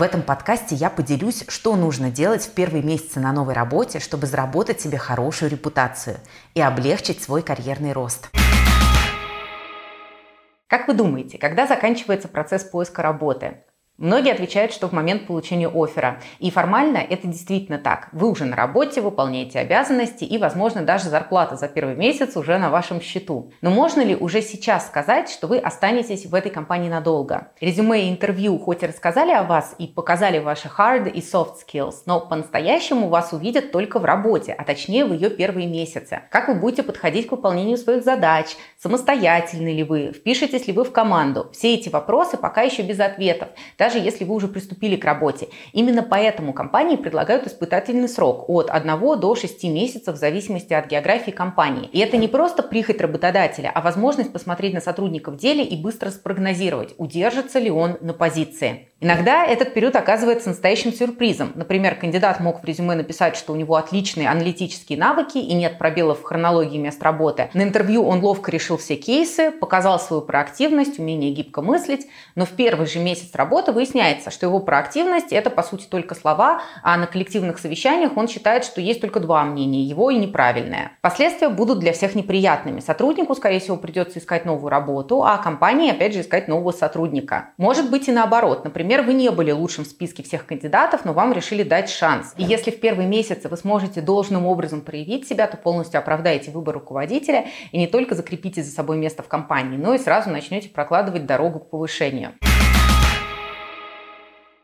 В этом подкасте я поделюсь, что нужно делать в первые месяцы на новой работе, чтобы заработать себе хорошую репутацию и облегчить свой карьерный рост. Как вы думаете, когда заканчивается процесс поиска работы? Многие отвечают, что в момент получения оффера. И формально это действительно так. Вы уже на работе, выполняете обязанности и, возможно, даже зарплата за первый месяц уже на вашем счету. Но можно ли уже сейчас сказать, что вы останетесь в этой компании надолго? Резюме и интервью хоть и рассказали о вас и показали ваши hard и soft skills, но по-настоящему вас увидят только в работе, а точнее в ее первые месяцы. Как вы будете подходить к выполнению своих задач, самостоятельны ли вы, впишетесь ли вы в команду. Все эти вопросы пока еще без ответов. Даже даже если вы уже приступили к работе. Именно поэтому компании предлагают испытательный срок от 1 до 6 месяцев в зависимости от географии компании. И это не просто прихоть работодателя, а возможность посмотреть на сотрудника в деле и быстро спрогнозировать, удержится ли он на позиции. Иногда этот период оказывается настоящим сюрпризом. Например, кандидат мог в резюме написать, что у него отличные аналитические навыки и нет пробелов в хронологии мест работы. На интервью он ловко решил все кейсы, показал свою проактивность, умение гибко мыслить, но в первый же месяц работы выясняется, что его проактивность – это, по сути, только слова, а на коллективных совещаниях он считает, что есть только два мнения – его и неправильное. Последствия будут для всех неприятными. Сотруднику, скорее всего, придется искать новую работу, а компании, опять же, искать нового сотрудника. Может быть и наоборот. Например, Например, вы не были лучшим в списке всех кандидатов, но вам решили дать шанс. И если в первые месяцы вы сможете должным образом проявить себя, то полностью оправдаете выбор руководителя и не только закрепите за собой место в компании, но и сразу начнете прокладывать дорогу к повышению.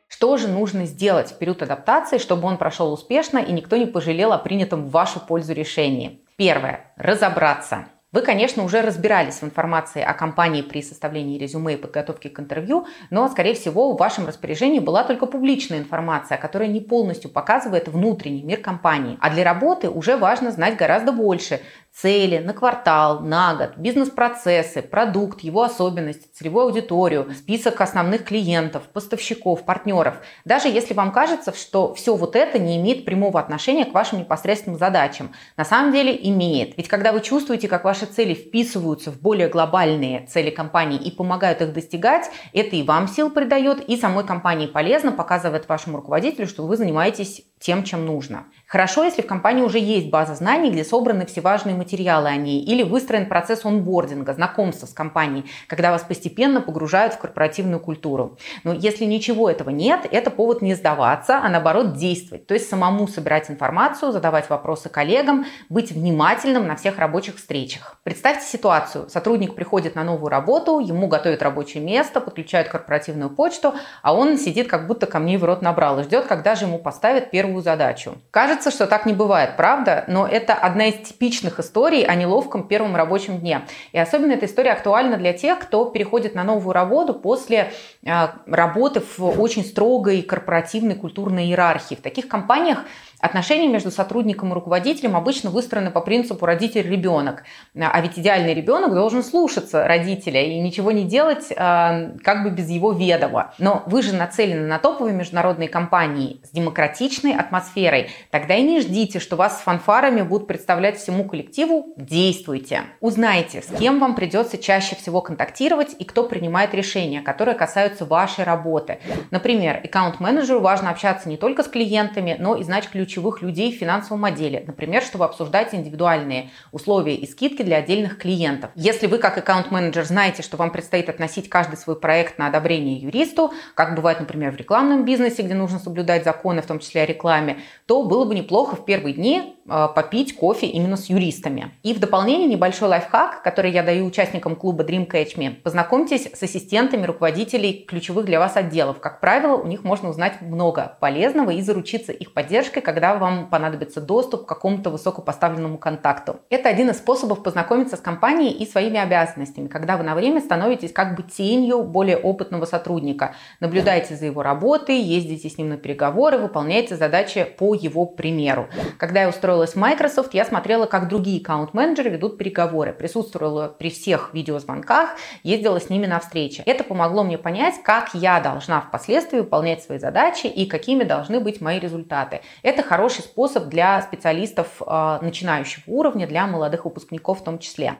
Что же нужно сделать в период адаптации, чтобы он прошел успешно и никто не пожалел о принятом в вашу пользу решении? Первое. Разобраться. Вы, конечно, уже разбирались в информации о компании при составлении резюме и подготовке к интервью, но, скорее всего, в вашем распоряжении была только публичная информация, которая не полностью показывает внутренний мир компании. А для работы уже важно знать гораздо больше, цели на квартал, на год, бизнес-процессы, продукт, его особенности, целевую аудиторию, список основных клиентов, поставщиков, партнеров. Даже если вам кажется, что все вот это не имеет прямого отношения к вашим непосредственным задачам, на самом деле имеет. Ведь когда вы чувствуете, как ваши цели вписываются в более глобальные цели компании и помогают их достигать, это и вам сил придает, и самой компании полезно, показывает вашему руководителю, что вы занимаетесь тем, чем нужно. Хорошо, если в компании уже есть база знаний, где собраны все важные материалы о ней, или выстроен процесс онбординга, знакомства с компанией, когда вас постепенно погружают в корпоративную культуру. Но если ничего этого нет, это повод не сдаваться, а наоборот действовать. То есть самому собирать информацию, задавать вопросы коллегам, быть внимательным на всех рабочих встречах. Представьте ситуацию. Сотрудник приходит на новую работу, ему готовят рабочее место, подключают корпоративную почту, а он сидит как будто камней в рот набрал и ждет, когда же ему поставят первую первую задачу. Кажется, что так не бывает, правда? Но это одна из типичных историй о неловком первом рабочем дне. И особенно эта история актуальна для тех, кто переходит на новую работу после э, работы в очень строгой корпоративной культурной иерархии. В таких компаниях Отношения между сотрудником и руководителем обычно выстроены по принципу родитель-ребенок. А ведь идеальный ребенок должен слушаться родителя и ничего не делать а, как бы без его ведома. Но вы же нацелены на топовые международные компании с демократичной атмосферой. Тогда и не ждите, что вас с фанфарами будут представлять всему коллективу. Действуйте. Узнайте, с кем вам придется чаще всего контактировать и кто принимает решения, которые касаются вашей работы. Например, аккаунт-менеджеру важно общаться не только с клиентами, но и знать ключи ключевых людей в финансовом отделе, например, чтобы обсуждать индивидуальные условия и скидки для отдельных клиентов. Если вы как аккаунт-менеджер знаете, что вам предстоит относить каждый свой проект на одобрение юристу, как бывает, например, в рекламном бизнесе, где нужно соблюдать законы, в том числе о рекламе, то было бы неплохо в первые дни Э, попить кофе именно с юристами. И в дополнение небольшой лайфхак, который я даю участникам клуба Dream Catch Me. Познакомьтесь с ассистентами руководителей ключевых для вас отделов. Как правило, у них можно узнать много полезного и заручиться их поддержкой, когда вам понадобится доступ к какому-то высокопоставленному контакту. Это один из способов познакомиться с компанией и своими обязанностями, когда вы на время становитесь как бы тенью более опытного сотрудника. Наблюдаете за его работой, ездите с ним на переговоры, выполняете задачи по его примеру. Когда я устроила устроилась в Microsoft, я смотрела, как другие аккаунт-менеджеры ведут переговоры, присутствовала при всех видеозвонках, ездила с ними на встречи. Это помогло мне понять, как я должна впоследствии выполнять свои задачи и какими должны быть мои результаты. Это хороший способ для специалистов э, начинающего уровня, для молодых выпускников в том числе.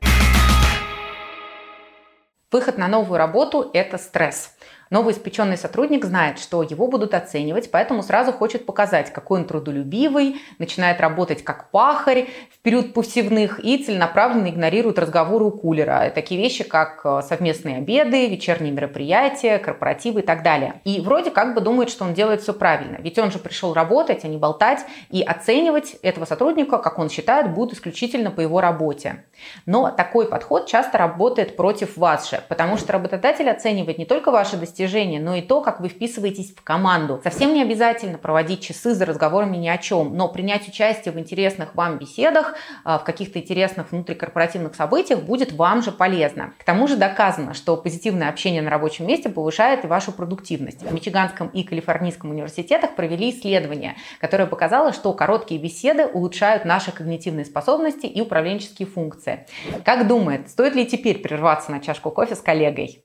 Выход на новую работу – это стресс. Новый испеченный сотрудник знает, что его будут оценивать, поэтому сразу хочет показать, какой он трудолюбивый, начинает работать как пахарь в период повсевных и целенаправленно игнорирует разговоры у кулера. Такие вещи, как э, совместные обеды, вечерние мероприятия, корпоративы и так далее. И вроде как бы думает, что он делает все правильно, ведь он же пришел работать, а не болтать, и оценивать этого сотрудника, как он считает, будут исключительно по его работе. Но такой подход часто работает против вас же, потому что работодатель оценивает не только ваши достижения, достижения, но и то, как вы вписываетесь в команду. Совсем не обязательно проводить часы за разговорами ни о чем, но принять участие в интересных вам беседах, а, в каких-то интересных внутрикорпоративных событиях будет вам же полезно. К тому же доказано, что позитивное общение на рабочем месте повышает и вашу продуктивность. В Мичиганском и Калифорнийском университетах провели исследование, которое показало, что короткие беседы улучшают наши когнитивные способности и управленческие функции. Как думает, стоит ли теперь прерваться на чашку кофе с коллегой?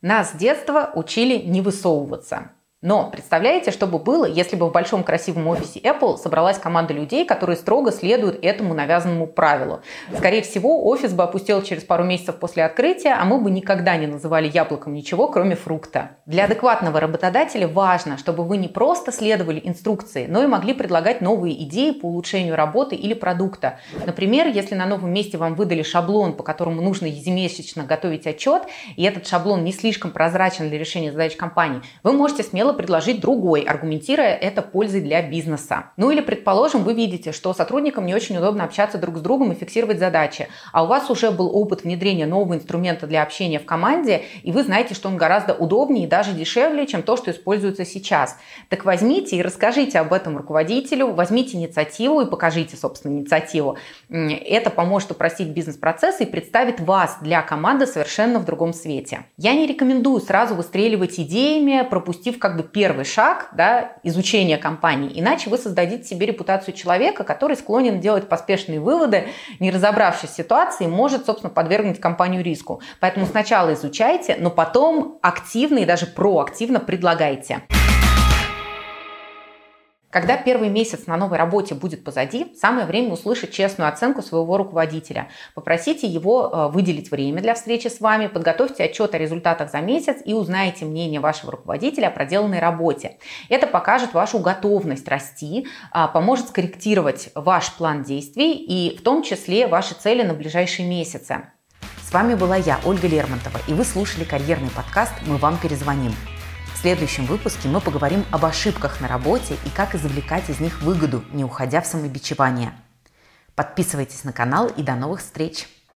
Нас с детства учили не высовываться. Но представляете, что бы было, если бы в большом красивом офисе Apple собралась команда людей, которые строго следуют этому навязанному правилу? Скорее всего, офис бы опустел через пару месяцев после открытия, а мы бы никогда не называли яблоком ничего, кроме фрукта. Для адекватного работодателя важно, чтобы вы не просто следовали инструкции, но и могли предлагать новые идеи по улучшению работы или продукта. Например, если на новом месте вам выдали шаблон, по которому нужно ежемесячно готовить отчет, и этот шаблон не слишком прозрачен для решения задач компании, вы можете смело смело предложить другой, аргументируя это пользой для бизнеса. Ну или, предположим, вы видите, что сотрудникам не очень удобно общаться друг с другом и фиксировать задачи, а у вас уже был опыт внедрения нового инструмента для общения в команде, и вы знаете, что он гораздо удобнее и даже дешевле, чем то, что используется сейчас. Так возьмите и расскажите об этом руководителю, возьмите инициативу и покажите, собственно, инициативу. Это поможет упростить бизнес-процесс и представит вас для команды совершенно в другом свете. Я не рекомендую сразу выстреливать идеями, пропустив как бы первый шаг да, изучения компании. Иначе вы создадите себе репутацию человека, который склонен делать поспешные выводы, не разобравшись в ситуации, может, собственно, подвергнуть компанию риску. Поэтому сначала изучайте, но потом активно и даже проактивно предлагайте. Когда первый месяц на новой работе будет позади, самое время услышать честную оценку своего руководителя. Попросите его э, выделить время для встречи с вами, подготовьте отчет о результатах за месяц и узнаете мнение вашего руководителя о проделанной работе. Это покажет вашу готовность расти, а, поможет скорректировать ваш план действий и в том числе ваши цели на ближайшие месяцы. С вами была я, Ольга Лермонтова, и вы слушали карьерный подкаст «Мы вам перезвоним». В следующем выпуске мы поговорим об ошибках на работе и как извлекать из них выгоду, не уходя в самобичевание. Подписывайтесь на канал и до новых встреч!